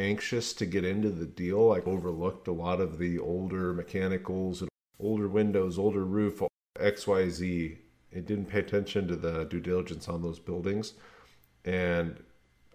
anxious to get into the deal. I overlooked a lot of the older mechanicals and older windows, older roof, XYZ. It didn't pay attention to the due diligence on those buildings and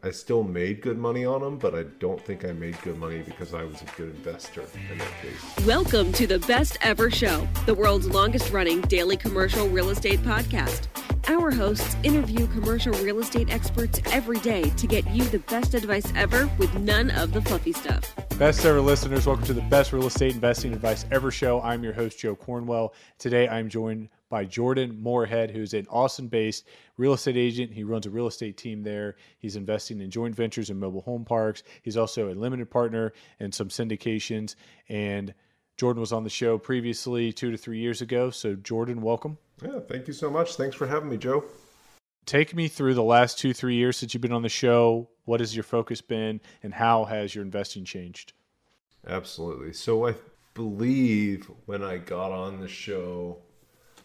I still made good money on them, but I don't think I made good money because I was a good investor in that case. Welcome to the Best Ever Show, the world's longest running daily commercial real estate podcast. Our hosts interview commercial real estate experts every day to get you the best advice ever with none of the fluffy stuff. Best ever listeners, welcome to the best real estate investing advice ever show. I'm your host, Joe Cornwell. Today I'm joined by Jordan Moorhead, who's an Austin based real estate agent. He runs a real estate team there. He's investing in joint ventures and mobile home parks. He's also a limited partner in some syndications. And Jordan was on the show previously two to three years ago. So, Jordan, welcome. Yeah, thank you so much. Thanks for having me, Joe. Take me through the last two, three years since you've been on the show. What has your focus been, and how has your investing changed? Absolutely. So, I believe when I got on the show,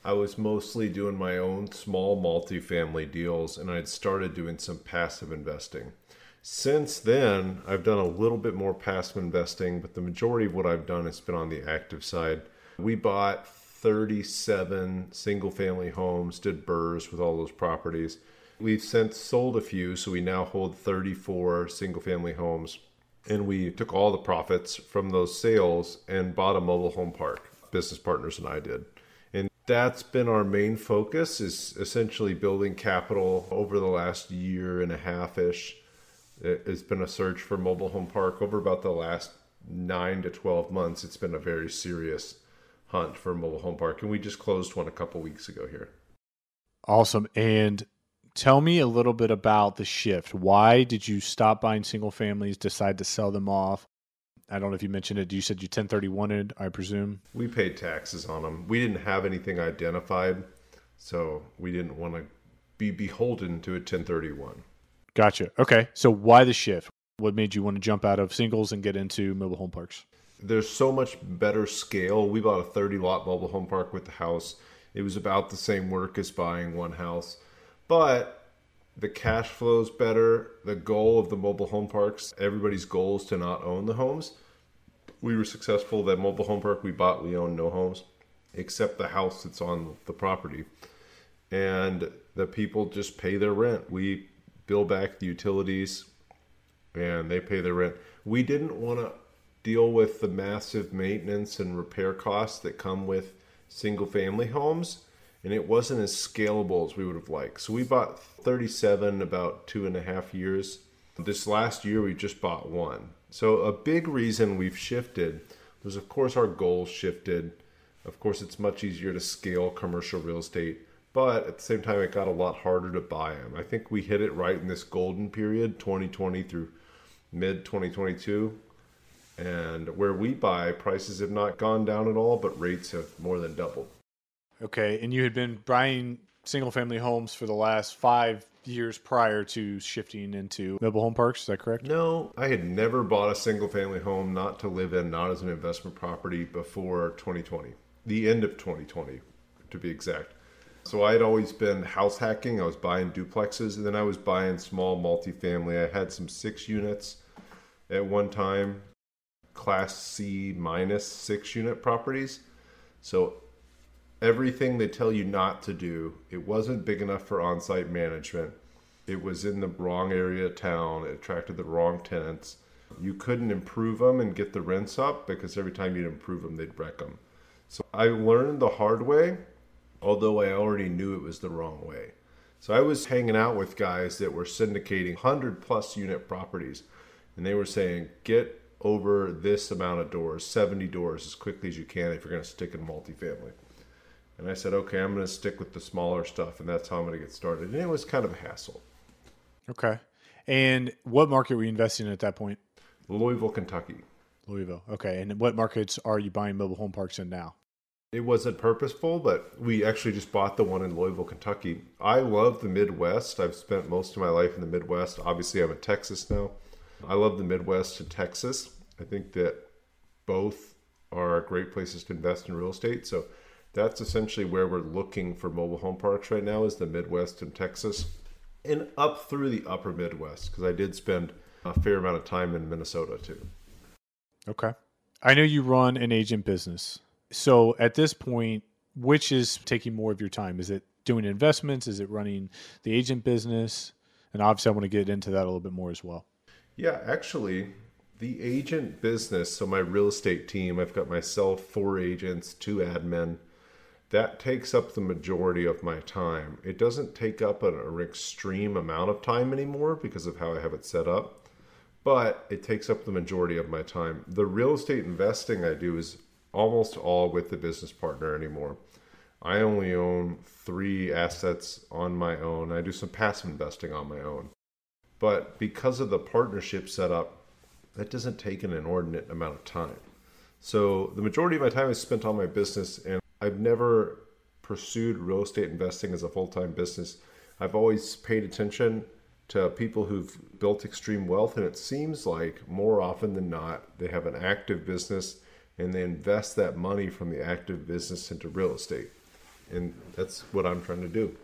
I was mostly doing my own small multifamily deals and I'd started doing some passive investing. Since then, I've done a little bit more passive investing, but the majority of what I've done has been on the active side. We bought 37 single family homes, did BRRRRs with all those properties. We've since sold a few, so we now hold 34 single family homes. And we took all the profits from those sales and bought a mobile home park. Business partners and I did that's been our main focus is essentially building capital over the last year and a half ish it's been a search for mobile home park over about the last 9 to 12 months. It's been a very serious hunt for mobile home park and we just closed one a couple weeks ago here. Awesome. And tell me a little bit about the shift. Why did you stop buying single families decide to sell them off I don't know if you mentioned it. You said you 1031ed, I presume. We paid taxes on them. We didn't have anything identified, so we didn't want to be beholden to a 1031. Gotcha. Okay. So why the shift? What made you want to jump out of singles and get into mobile home parks? There's so much better scale. We bought a 30 lot mobile home park with the house. It was about the same work as buying one house, but the cash flows better. The goal of the mobile home parks, everybody's goal is to not own the homes we were successful. That mobile home park we bought, we own no homes except the house that's on the property. And the people just pay their rent. We bill back the utilities and they pay their rent. We didn't want to deal with the massive maintenance and repair costs that come with single family homes. And it wasn't as scalable as we would have liked. So we bought 37 about two and a half years. This last year, we just bought one. So a big reason we've shifted was, of course, our goals shifted. Of course, it's much easier to scale commercial real estate, but at the same time, it got a lot harder to buy them. I think we hit it right in this golden period, 2020 through mid 2022. And where we buy, prices have not gone down at all, but rates have more than doubled. Okay. And you had been buying single family homes for the last five years prior to shifting into mobile home parks. Is that correct? No, I had never bought a single family home not to live in, not as an investment property before 2020, the end of 2020. to be exact. So I had always been house hacking. I was buying duplexes, and then I was buying small multifamily. I had some six units at one time, Class C minus six unit properties. So everything they tell you not to do, it wasn't big enough for on site management. It was in the wrong area of town. It attracted the wrong tenants. You couldn't improve them and get the rents up because every time you'd improve them, they'd wreck them. So I learned the hard way, although I already knew it was the wrong way. So I was hanging out with guys that were syndicating 100 plus unit properties, and they were saying, get over this amount of doors, 70 doors, as quickly as you can if you're going to stick in multifamily. And I said, okay, I'm going to stick with the smaller stuff, and that's how I'm going to get started. And it was kind of a hassle. Okay. And what market were you investing in at that point? Louisville, Kentucky. Louisville. Okay. And what markets are you buying mobile home parks in now? It wasn't purposeful, but we actually just bought the one in Louisville, Kentucky. I love the Midwest. I've spent most of my life in the Midwest. Obviously, I'm in Texas now. I love the Midwest and Texas. I think that both are great places to invest in real estate. So that's essentially where we're looking for mobile home parks right now is the Midwest and Texas and up through the upper Midwest because I did spend a fair amount of time in Minnesota too. Okay. I know you run an agent business. So at this point, which is taking more of your time? Is it doing investments? Is it running the agent business? And obviously, I want to get into that a little bit more as well. Yeah, actually, the agent business, so my real estate team, I've got myself, four agents, two admin that takes up the majority of my time. It doesn't take up an, an, extreme amount of time anymore because of how I have it set up, but it takes up the majority of my time. The real estate investing I do is almost all with the business partner anymore. I only own three assets on my own. I do some passive investing on my own. But because of the partnership setup, that doesn't take an inordinate amount of time. So the majority of my time is spent on my business and I've never pursued real estate investing as a full time business. I've always paid attention to people who've built extreme wealth, and it seems like more often than not, they have an active business and they invest that money from the active business into real estate. And that's what I'm trying to do.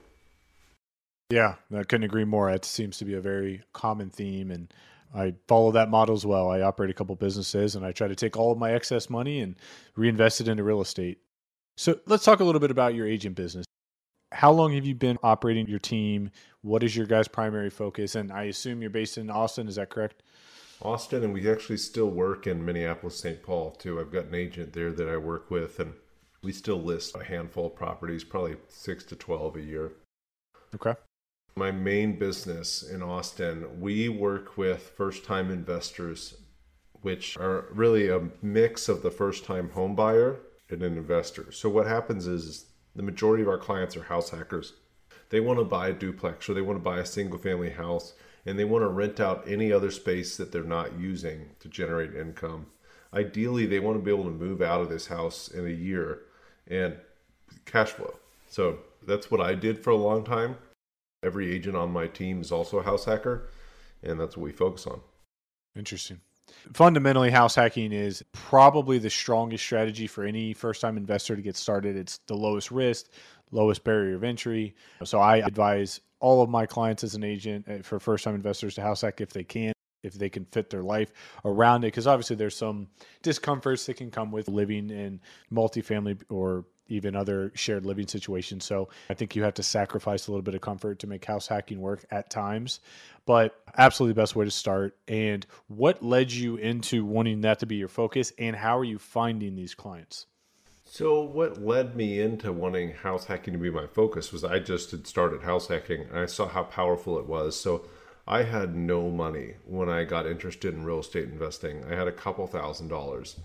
Yeah, I couldn't agree more. It seems to be a very common theme, and I follow that model as well. I operate a couple businesses, and I try to take all of my excess money and reinvest it into real estate. So let's talk a little bit about your agent business. How long have you been operating your team? What is your guys' primary focus? And I assume you're based in Austin. Is that correct? Austin, and we actually still work in Minneapolis, St. Paul too. I've got an agent there that I work with, and we still list a handful of properties, probably six to 12 a year. Okay. My main business in Austin, we work with first time investors, which are really a mix of the first time home buyer and an investor. So what happens is the majority of our clients are house hackers. They want to buy a duplex or they want to buy a single family house and they want to rent out any other space that they're not using to generate income. Ideally, they want to be able to move out of this house in a year and cash flow. So that's what I did for a long time. Every agent on my team is also a house hacker, and that's what we focus on. Interesting fundamentally, house hacking is probably the strongest strategy for any first time investor to get started. It's the lowest risk, lowest barrier of entry. So I advise all of my clients as an agent uh, for first time investors to house hack if they can if they can fit their life around it because obviously there's some discomforts that can come with living in multifamily or even other shared living situations. So I think you have to sacrifice a little bit of comfort to make house hacking work at times, but absolutely the best way to start. And what led you into wanting that to be your focus, and how are you finding these clients? So, what led me into wanting house hacking to be my focus was I just had started house hacking and I saw how powerful it was. So, I had no money when I got interested in real estate investing. I had a couple thousand dollars.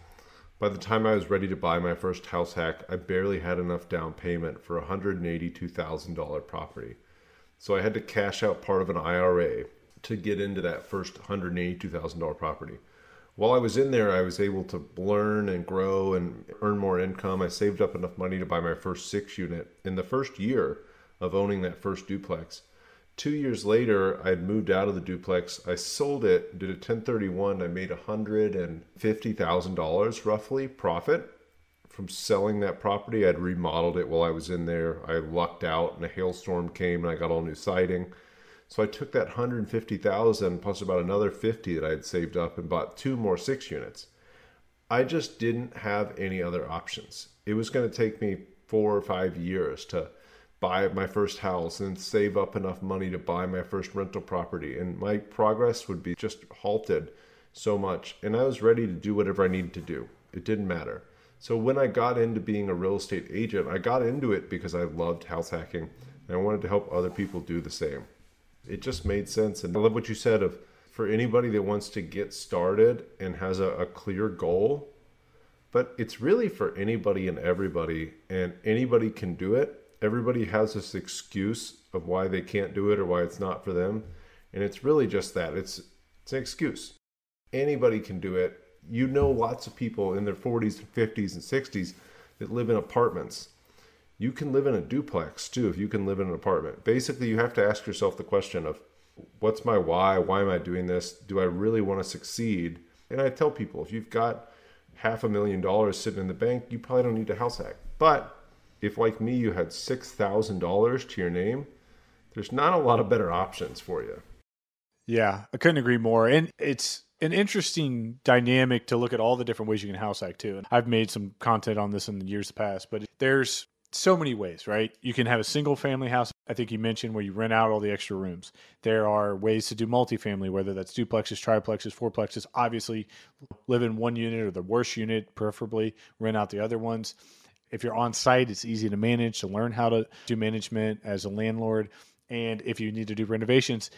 By the time I was ready to buy my first house hack, I barely had enough down payment for a $182,000 property. So I had to cash out part of an IRA to get into that first $182,000 property. While I was in there, I was able to learn and grow and earn more income. I saved up enough money to buy my first six unit. In the first year of owning that first duplex, Two years later, I had moved out of the duplex. I sold it, did a 1031. I made $150,000 roughly profit from selling that property. I'd remodeled it while I was in there. I lucked out and a hailstorm came and I got all new siding. So I took that 150,000 plus about another 50 that I had saved up and bought two more 6 units. I just didn't have any other options. It was going to take me 4 or 5 years to buy my first house and save up enough money to buy my first rental property and my progress would be just halted so much and I was ready to do whatever I needed to do. It didn't matter. So when I got into being a real estate agent, I got into it because I loved house hacking and I wanted to help other people do the same. It just made sense. And I love what you said of for anybody that wants to get started and has a, a clear goal, but it's really for anybody and everybody, and anybody can do it. Everybody has this excuse of why they can't do it or why it's not for them. And it's really just that it's, it's an excuse. Anybody can do it you know lots of people in their 40s and 50s and 60s that live in apartments. You can live in a duplex too if you can live in an apartment. Basically, you have to ask yourself the question of what's my why? Why am I doing this? Do I really want to succeed? And I tell people if you've got half a million dollars sitting in the bank, you probably don't need a house hack. But if, like me, you had $6,000 to your name, there's not a lot of better options for you. Yeah, I couldn't agree more. And it's an interesting dynamic to look at all the different ways you can house hack too. And I've made some content on this in the years past, but there's so many ways, right? You can have a single family house. I think you mentioned where you rent out all the extra rooms. There are ways to do multifamily, whether that's duplexes, triplexes, fourplexes. Obviously, live in one unit or the worst unit, preferably rent out the other ones. If you're on site, it's easy to manage, to learn how to do management as a landlord. And if you need to do renovations,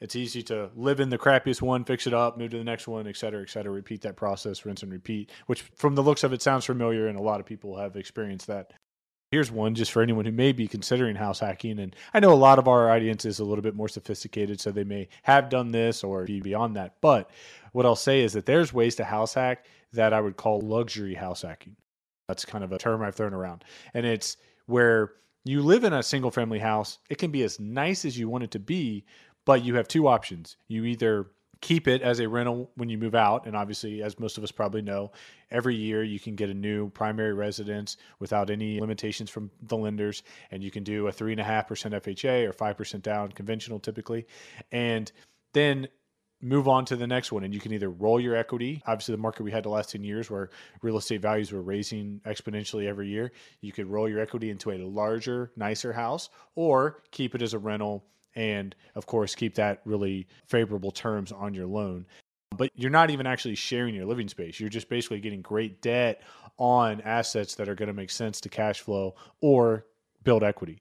it's easy to live in the crappiest one, fix it up, move to the next one, et cetera, et cetera. Repeat that process, rinse and repeat, which from the looks of it sounds familiar, and a lot of people have experienced that. Here's one just for anyone who may be considering house hacking. And I know a lot of our audience is a little bit more sophisticated, so they may have done this or be beyond that. But what I'll say is that there's ways to house hack that I would call luxury house hacking. That's kind of a term I've thrown around. And it's where you live in a single family house, it can be as nice as you want it to be, but you have two options. You either keep it as a rental when you move out. And obviously, as most of us probably know, every year you can get a new primary residence without any limitations from the lenders. And you can do a 3.5% FHA or 5% down conventional typically. And then move on to the next one and you can either roll your equity. Obviously the market we had the last 10 years where real estate values were raising exponentially every year you could roll your equity into a larger nicer house or keep it as a rental and of course keep that really favorable terms on your loan. But you're not even actually sharing your living space. You're just basically getting great debt on assets that are going to make sense to cash flow or build equity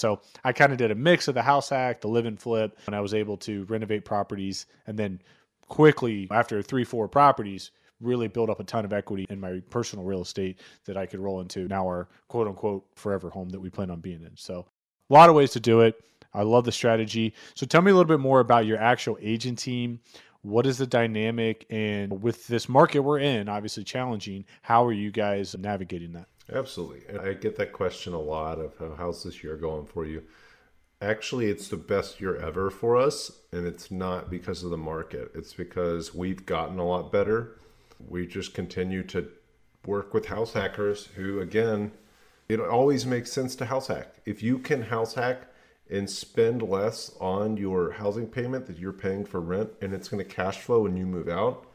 so i kind of did a mix of the house hack the live and flip and i was able to renovate properties and then quickly after three four properties really build up a ton of equity in my personal real estate that i could roll into now our quote unquote forever home that we plan on being in so a lot of ways to do it I love the strategy. So tell me a little bit more about your actual agent team. What is the dynamic? And with this market we're in, obviously challenging, how are you guys navigating that? Absolutely. And I get that question a lot of how's this year going for you? Actually, it's the best year ever for us. And it's not because of the market, it's because we've gotten a lot better. We just continue to work with house hackers who, again, it always makes sense to house hack. If you can house hack, and spend less on your housing payment that you're paying for rent and it's going to cash flow when you move out,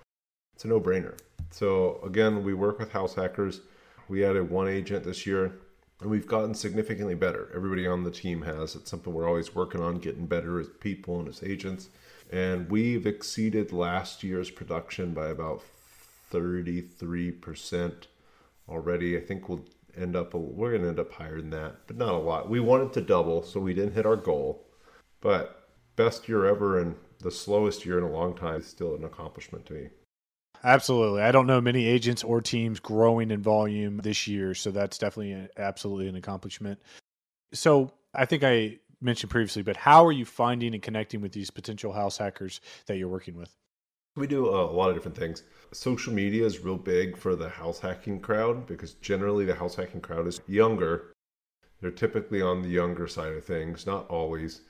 it's a no brainer. So, again, we work with house hackers. We added one agent this year and we've gotten significantly better. Everybody on the team has. It's something we're always working on, getting better as people and as agents. And we've exceeded last year's production by about 33% already. I think we'll end up we're going to end up higher than that, but not a lot. We wanted to double, so we didn't hit our goal. But best year ever and the slowest year in a long time is still an accomplishment to me. Absolutely. I don't know many agents or teams growing in volume this year, so that's definitely a, absolutely an accomplishment. So, I think I mentioned previously, but how are you finding and connecting with these potential house hackers that you're working with? We do uh, a lot of different things. Social media is real big for the house hacking crowd because generally the house hacking crowd is younger. They're typically on the younger side of things, not always.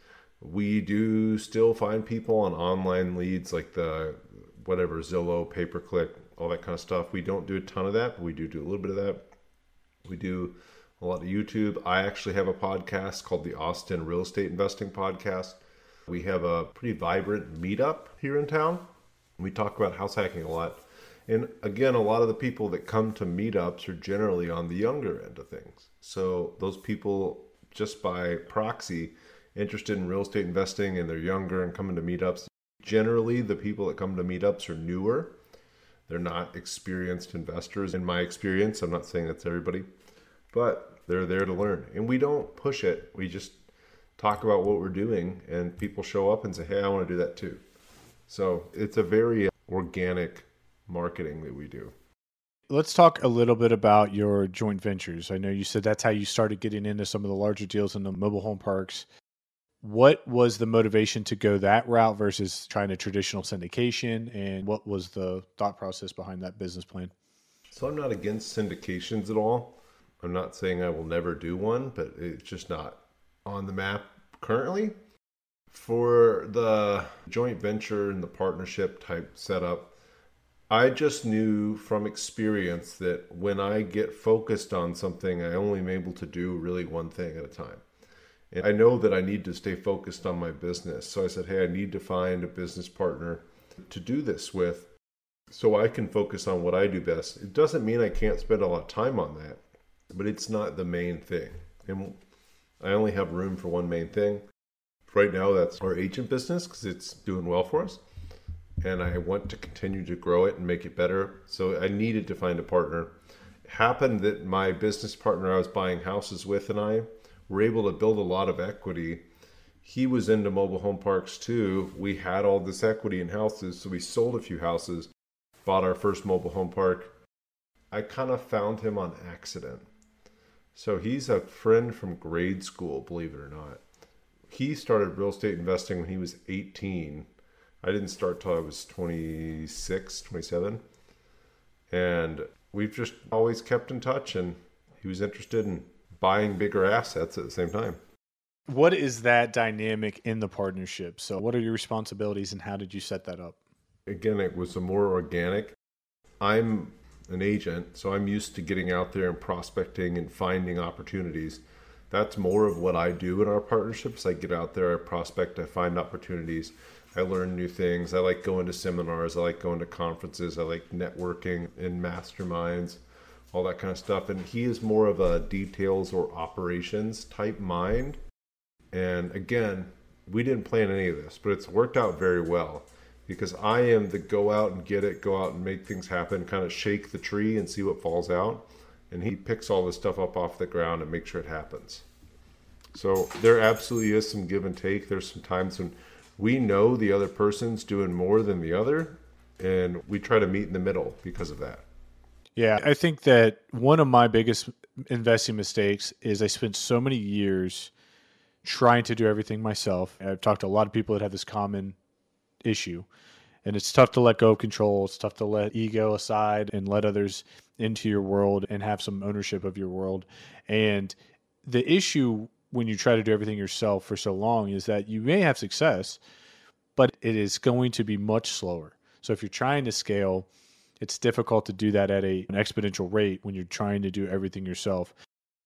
We do still find people on online leads like the whatever Zillow, pay per click, all that kind of stuff. We don't do a ton of that, but we do do a little bit of that. We do a lot of YouTube. I actually have a podcast called the Austin Real Estate Investing Podcast. We have a pretty vibrant meetup here in town. We talk about house hacking a lot. And again, a lot of the people that come to meetups are generally on the younger end of things. So those people, just by proxy, interested in real estate investing and they're younger and coming to meetups. Generally, the people that come to meetups are newer. They're not experienced investors, in my experience. I'm not saying that's everybody, but they're there to learn. And we don't push it. We just talk about what we're doing, and people show up and say, Hey, I want to do that too. So it's a very organic marketing that we do. Let's talk a little bit about your joint ventures. I know you said that's how you started getting into some of the larger deals in the mobile home parks. What was the motivation to go that route versus trying a traditional syndication? And what was the thought process behind that business plan? So I'm not against syndications at all. I'm not saying I will never do one, but it's just not on the map currently. For the joint venture and the partnership type setup, I just knew from experience that when I get focused on something, I only am able to do really one thing at a time. And I know that I need to stay focused on my business. So I said, hey, I need to find a business partner to do this with so I can focus on what I do best. It doesn't mean I can't spend a lot of time on that, but it's not the main thing. And I only have room for one main thing. Right now, that's our agent business because it's doing well for us and I want to continue to grow it and make it better. So I needed to find a partner. It happened that my business partner I was buying houses with and I were able to build a lot of equity. He was into mobile home parks too. We had all this equity in houses, so we sold a few houses, bought our first mobile home park. I kind of found him on accident. So he's a friend from grade school, believe it or not. He started real estate investing when he was 18 I didn't start till I was 26, 27. And we've just always kept in touch, and he was interested in buying bigger assets at the same time. What is that dynamic in the partnership? So, what are your responsibilities, and how did you set that up? Again, it was a more organic. I'm an agent, so I'm used to getting out there and prospecting and finding opportunities. That's more of what I do in our partnerships. I get out there, I prospect, I find opportunities. I learn new things. I like going to seminars. I like going to conferences. I like networking in masterminds, all that kind of stuff. And he is more of a details or operations type mind. And again, we didn't plan any of this, but it's worked out very well because I am the go out and get it, go out and make things happen, kind of shake the tree and see what falls out. And he picks all this stuff up off the ground and makes sure it happens. So there absolutely is some give and take. There's some times when we know the other person's doing more than the other, and we try to meet in the middle because of that. Yeah, I think that one of my biggest investing mistakes is I spent so many years trying to do everything myself. I've talked to a lot of people that have this common issue. And it's tough to let go of control. It's tough to let ego aside and let others into your world and have some ownership of your world. And the issue when you try to do everything yourself for so long is that you may have success, but it is going to be much slower. So if you're trying to scale, it's difficult to do that at a, an exponential rate when you're trying to do everything yourself.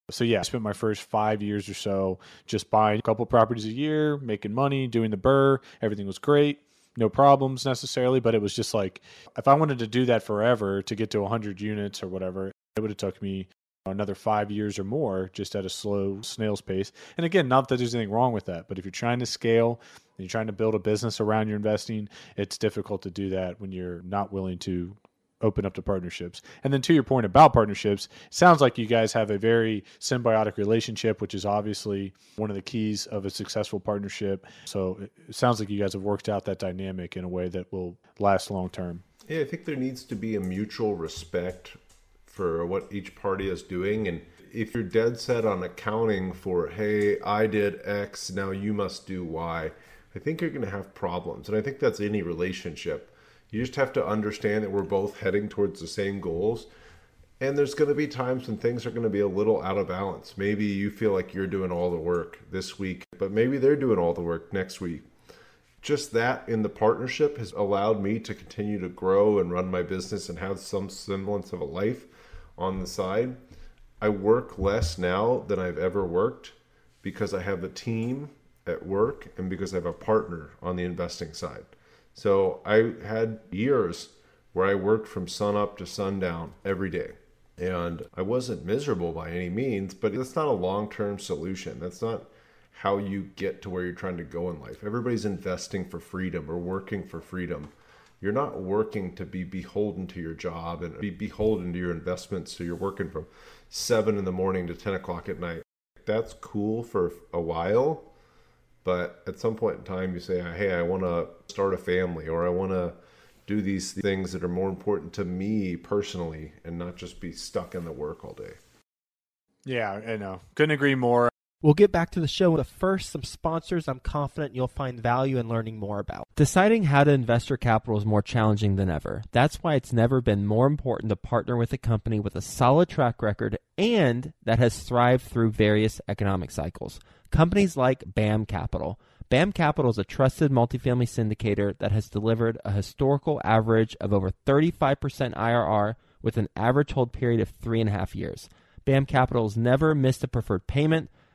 So yeah, I spent my first five years or so just buying a couple properties a year, making money, doing the BRRRR. Everything was great, no problems necessarily, but it was just like if I wanted to do that forever to get to 100 units or whatever, it would have took me another five years or more just at a slow snail's pace. And again, not that there's anything wrong with that, but if you're trying to scale and you're trying to build a business around your investing, it's difficult to do that when you're not willing to open up to partnerships. And then to your point about partnerships, sounds like you guys have a very symbiotic relationship, which is obviously one of the keys of a successful partnership. So it sounds like you guys have worked out that dynamic in a way that will last long term. Yeah, I think there needs to be a mutual respect for what each party is doing. And if you're dead set on accounting for, hey, I did X, now you must do Y, I think you're going to have problems. And I think that's any relationship. You just have to understand that we're both heading towards the same goals. And there's going to be times when things are going to be a little out of balance. Maybe you feel like you're doing all the work this week, but maybe they're doing all the work next week. Just that in the partnership has allowed me to continue to grow and run my business and have some semblance of a life on the side. I work less now than I've ever worked because I have a team at work and because I have a partner on the investing side. So I had years where I worked from sun up to sundown every day. And I wasn't miserable by any means, but that's not a long term solution. That's not how you get to where you're trying to go in life. Everybody's investing for freedom or working for freedom. You're not working to be beholden to your job and be beholden to your investments. So you're working from seven in the morning to 10 o'clock at night. That's cool for a while. But at some point in time, you say, hey, I want to start a family or I want to do these things that are more important to me personally and not just be stuck in the work all day. Yeah, I know. Couldn't agree more. We'll get back to the show, but first, some sponsors I'm confident you'll find value in learning more about. Deciding how to invest your capital is more challenging than ever. That's why it's never been more important to partner with a company with a solid track record and that has thrived through various economic cycles. Companies like BAM Capital. BAM Capital is a trusted multifamily syndicator that has delivered a historical average of over 35% IRR with an average hold period of three and a half years. BAM Capital has never missed a preferred payment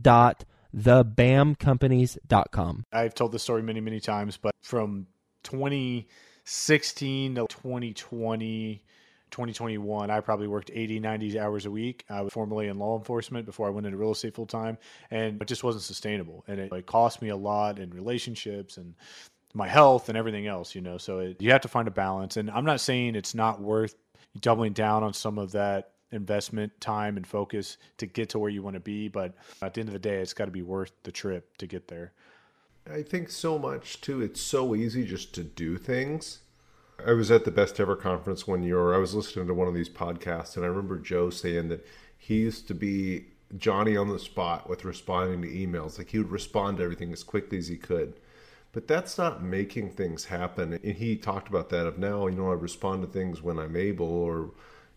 dot thebamcompanies.com. I've told this story many, many times, but from 2016 to 2020, 2021, I probably worked 80, 90 hours a week. Uh, I was formerly in law enforcement before I went into real estate full time, and it just wasn't sustainable. And it, it, cost me a lot in relationships and my health and everything else, you know. So it, you have to find a balance. And I'm not saying it's not worth doubling down on some of that investment time and focus to get to where you want to be. But at the end of the day, it's got to be worth the trip to get there. I think so much too. It's so easy just to do things. I was at the Best Ever conference one year. I was listening to one of these podcasts, and I remember Joe saying that he used to be Johnny on the spot with responding to emails. Like he would respond to everything as quickly as he could. But that's not making things happen. And he talked about that of now, you know, I respond to things when I'm able or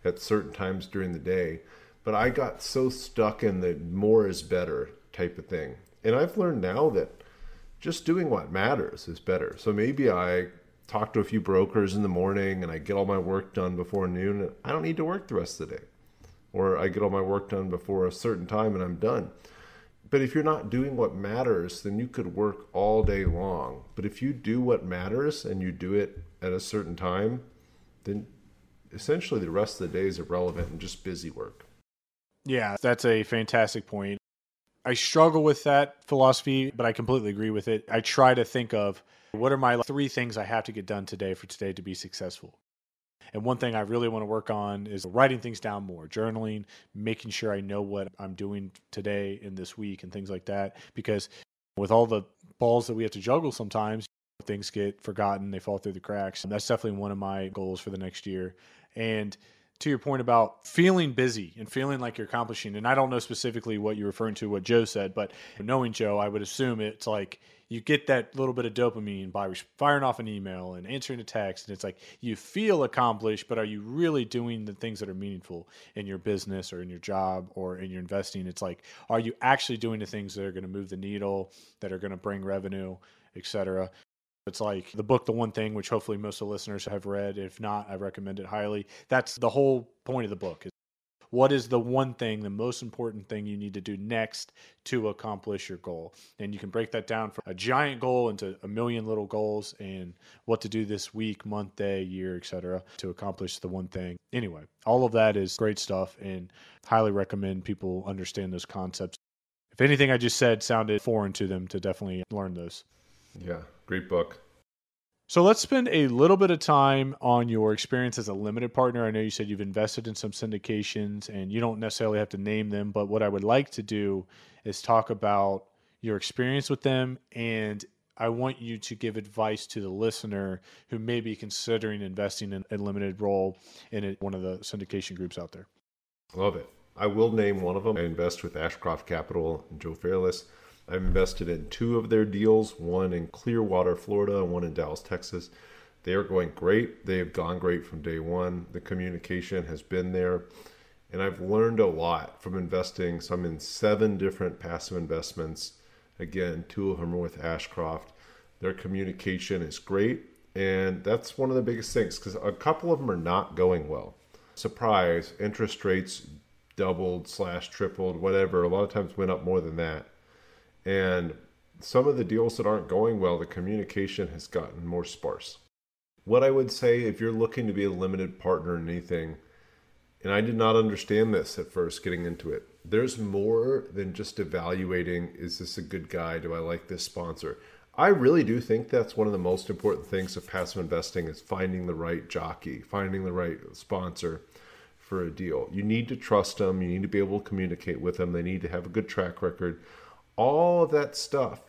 at certain times during the day. But I got so stuck in the more is better type of thing. And I've learned now that just doing what matters is better. So maybe I talk to a few brokers in the morning and I get all my work done before noon. I don't need to work the rest of the day. Or I get all my work done before a certain time and I'm done. But if you're not doing what matters, then you could work all day long. But if you do what matters and you do it at a certain time, then essentially the rest of the day is irrelevant and just busy work. Yeah, that's a fantastic point. I struggle with that philosophy, but I completely agree with it. I try to think of what are my three things I have to get done today for today to be successful. And one thing I really want to work on is writing things down more, journaling, making sure I know what I'm doing today and this week and things like that. Because with all the balls that we have to juggle sometimes, things get forgotten, they fall through the cracks. And That's definitely one of my goals for the next year. And to your point about feeling busy and feeling like you're accomplishing, and I don't know specifically what you're referring to, what Joe said, but knowing Joe, I would assume it's like you get that little bit of dopamine by firing off an email and answering a text. And it's like you feel accomplished, but are you really doing the things that are meaningful in your business or in your job or in your investing? It's like, are you actually doing the things that are going to move the needle, that are going to bring revenue, et cetera? It's like the book, The One Thing, which hopefully most of the listeners have read. If not, I recommend it highly. That's the whole point of the book. What is the one thing, the most important thing you need to do next to accomplish your goal? And you can break that down from a giant goal into a million little goals and what to do this week, month, day, year, etc. to accomplish the one thing. Anyway, all of that is great stuff and highly recommend people understand those concepts. If anything I just said sounded foreign to them, to definitely learn those. Yeah, great book. So let's spend a little bit of time on your experience as a limited partner. I know you said you've invested in some syndications and you don't necessarily have to name them, but what I would like to do is talk about your experience with them and I want you to give advice to the listener who may be considering investing in a limited role in one of the syndication groups out there. Love it. I will name one of them. I invest with Ashcroft Capital and Joe Fairless. I've invested in two of their deals, one in Clearwater, Florida, and one in Dallas, Texas. They are going great. They have gone great from day one. The communication has been there. And I've learned a lot from investing. So I'm in seven different passive investments. Again, two of them are with Ashcroft. Their communication is great. And that's one of the biggest things because a couple of them are not going well. Surprise, interest rates doubled slash tripled, whatever. A lot of times went up more than that. And some of the deals that aren't going well, the communication has gotten more sparse. What I would say if you're looking to be a limited partner in anything, and I did not understand this at first getting into it, there's more than just evaluating is this a good guy? Do I like this sponsor? I really do think that's one of the most important things of passive investing is finding the right jockey, finding the right sponsor for a deal. You need to trust them, you need to be able to communicate with them, they need to have a good track record all of that stuff.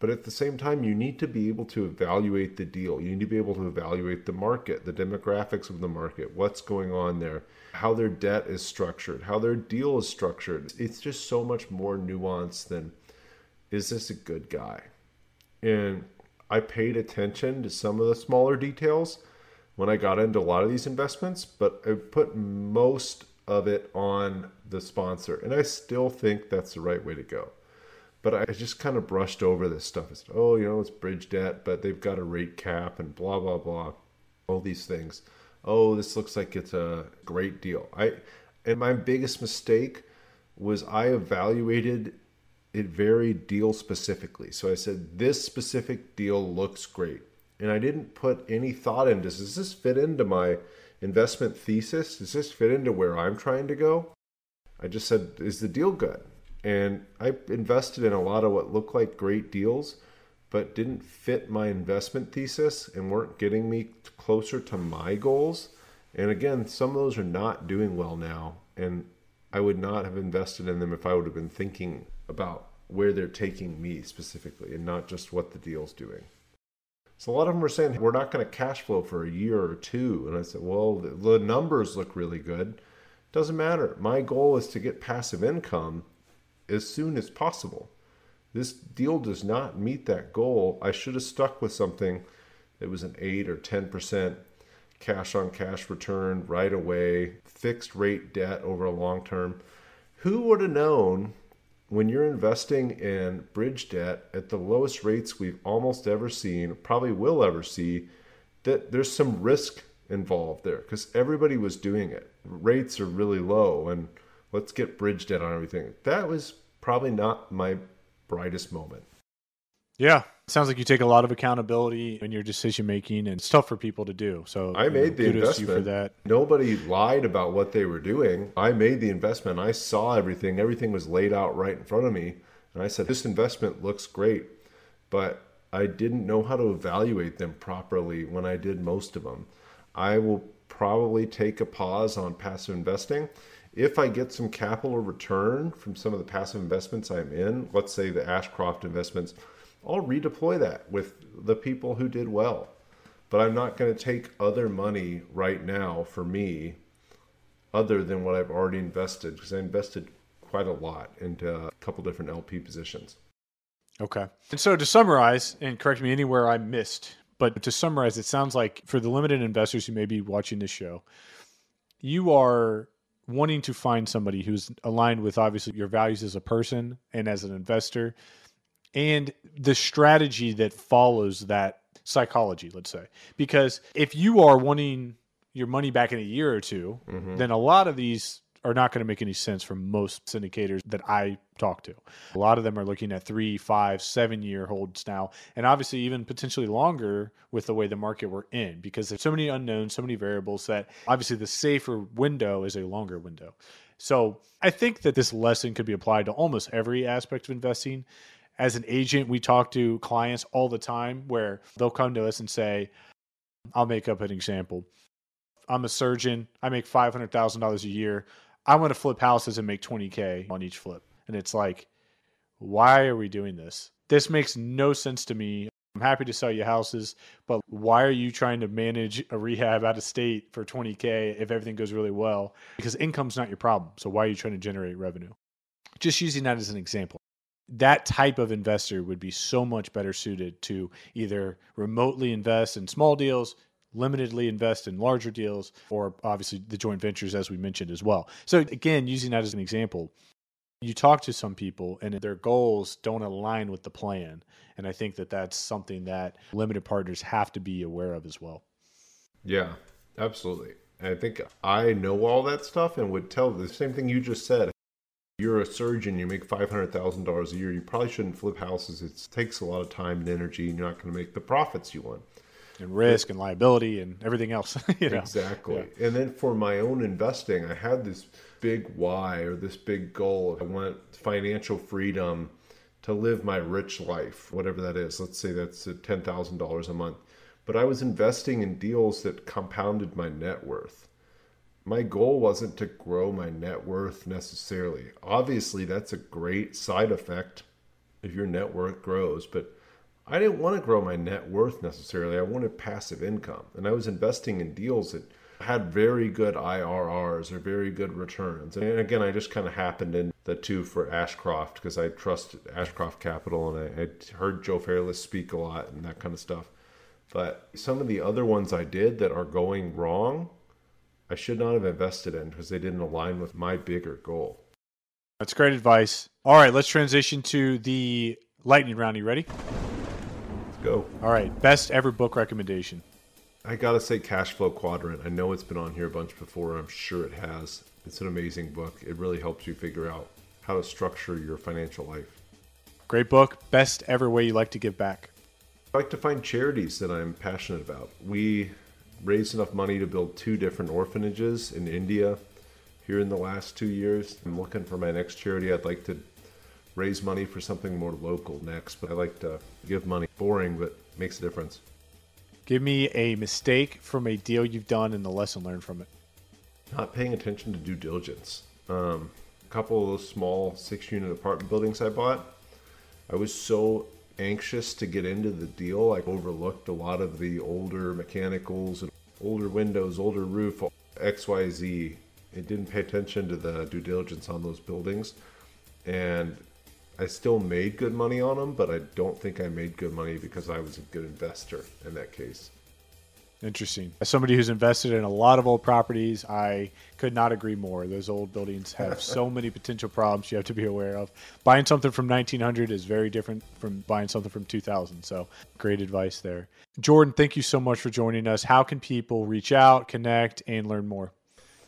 But at the same time, you need to be able to evaluate the deal. You need to be able to evaluate the market, the demographics of the market, what's going on there, how their debt is structured, how their deal is structured. It's just so much more nuanced than is this a good guy? And I paid attention to some of the smaller details when I got into a lot of these investments, but I put most of it on the sponsor. And I still think that's the right way to go. But I just kind of brushed over this stuff. I said, oh, you know, it's bridge debt, but they've got a rate cap and blah, blah, blah. All these things. Oh, this looks like it's a great deal. I and my biggest mistake was I evaluated it very deal specifically. So I said, this specific deal looks great. And I didn't put any thought into does this fit into my investment thesis? Does this fit into where I'm trying to go? I just said, is the deal good? And I invested in a lot of what looked like great deals, but didn't fit my investment thesis and weren't getting me closer to my goals. And again, some of those are not doing well now. And I would not have invested in them if I would have been thinking about where they're taking me specifically and not just what the deal's doing. So a lot of them are saying we're not going to cash flow for a year or two. And I said, well, the numbers look really good. Doesn't matter. My goal is to get passive income as soon as possible. This deal does not meet that goal. I should have stuck with something that was an 8 or 10% cash on cash return right away, fixed rate debt over a long term. Who would have known when you're investing in bridge debt at the lowest rates we've almost ever seen, probably will ever see, that there's some risk involved there because everybody was doing it. Rates are really low and let's get bridge debt on everything. That was probably not my brightest moment. Yeah. Sounds like you take a lot of accountability in your decision making and it's tough for people to do. So I made know, the investment. for that. Nobody lied about what they were doing. I made the investment. I saw everything. Everything was laid out right in front of me. And I said, this investment looks great. But I didn't know how to evaluate them properly when I did most of them. I will probably take a pause on passive investing if I get some capital return from some of the passive investments I'm in, let's say the Ashcroft investments, I'll redeploy that with the people who did well. But I'm not going to take other money right now for me other than what I've already invested because I invested quite a lot into a couple different LP positions. Okay. And so to summarize, and correct me anywhere I missed, but to summarize, it sounds like for the limited investors who may be watching this show, you are wanting to find somebody who's aligned with obviously your values as a person and as an investor and the strategy that follows that psychology let's say because if you are wanting your money back in a year or 2 mm-hmm. then a lot of these are not going to make any sense for most syndicators that I talk to. A lot of them are looking at three, five, seven year holds now, and obviously even potentially longer with the way the market we're in because there's so many unknowns, so many variables that obviously the safer window is a longer window. So I think that this lesson could be applied to almost every aspect of investing. As an agent, we talk to clients all the time where they'll come to us and say, I'll make up an example. I'm a surgeon. I make $500,000 a year. I want to flip houses and make 20K on each flip. And it's like, why are we doing this? This makes no sense to me. I'm happy to sell you houses, but why are you trying to manage a rehab out of state for 20K if everything goes really well? Because income's not your problem. So why are you trying to generate revenue? Just using that as an example. That type of investor would be so much better suited to either remotely invest in small deals, limitedly invest in larger deals, or obviously the joint ventures, as we mentioned as well. So, again, using that as an example, you talk to some people and their goals don't align with the plan. And I think that that's something that limited partners have to be aware of as well. Yeah, absolutely. I think I know all that stuff and would tell the same thing you just said. You're a surgeon, you make $500,000 a year. You probably shouldn't flip houses. It takes a lot of time and energy, and you're not going to make the profits you want. And risk and liability and everything else. you know? Exactly. Yeah. And then for my own investing, I had this big why or this big goal. I want financial freedom to live my rich life, whatever that is. Let's say that's $10,000 a month. But I was investing in deals that compounded my net worth. My goal wasn't to grow my net worth necessarily. Obviously, that's a great side effect if your net worth grows, but I didn't want to grow my net worth necessarily. I wanted passive income. And I was investing in deals that had very good IRRs or very good returns. And again, I just kind of happened in the two for Ashcroft because I trust Ashcroft Capital and I had heard Joe Fairless speak a lot and that kind of stuff. But some of the other ones I did that are going wrong, I should not have invested in because they didn't align with my bigger goal. That's great advice. All right, let's transition to the lightning round. You ready? Go. All right, best ever book recommendation. I gotta say, Cash Flow Quadrant. I know it's been on here a bunch before. I'm sure it has. It's an amazing book. It really helps you figure out how to structure your financial life. Great book. Best ever way you like to give back. I like to find charities that I'm passionate about. We raised enough money to build two different orphanages in India here in the last two years. I'm looking for my next charity. I'd like to raise money for something more local next, but I like to give money. Boring, but makes a difference. Give me a mistake from a deal you've done and the lesson learned from it. Not paying attention to due diligence. Um, a couple of those small six unit apartment buildings I bought, I was so anxious to get into the deal. I overlooked a lot of the older mechanicals and older windows, older roof, XYZ. It didn't pay attention to the due diligence on those buildings. And I still made good money on them, but I don't think I made good money because I was a good investor in that case. Interesting. As somebody who's invested in a lot of old properties, I could not agree more. Those old buildings have so many potential problems you have to be aware of. Buying something from 1900 is very different from buying something from 2000. So, great advice there. Jordan, thank you so much for joining us. How can people reach out, connect, and learn more?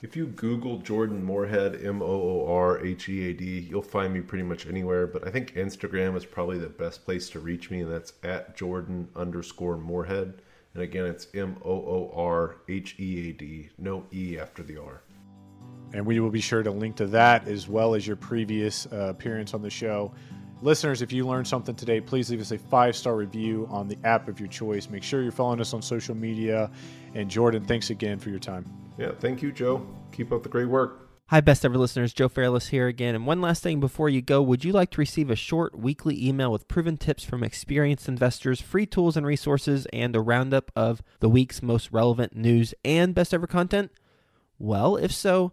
If you Google Jordan Moorhead, M O O R H E A D, you'll find me pretty much anywhere. But I think Instagram is probably the best place to reach me, and that's at Jordan underscore Moorhead. And again, it's M O O R H E A D, no E after the R. And we will be sure to link to that as well as your previous uh, appearance on the show. Listeners, if you learned something today, please leave us a five star review on the app of your choice. Make sure you're following us on social media. And Jordan, thanks again for your time. Yeah, thank you, Joe. Keep up the great work. Hi, best ever listeners. Joe Fairless here again. And one last thing before you go would you like to receive a short weekly email with proven tips from experienced investors, free tools and resources, and a roundup of the week's most relevant news and best ever content? Well, if so,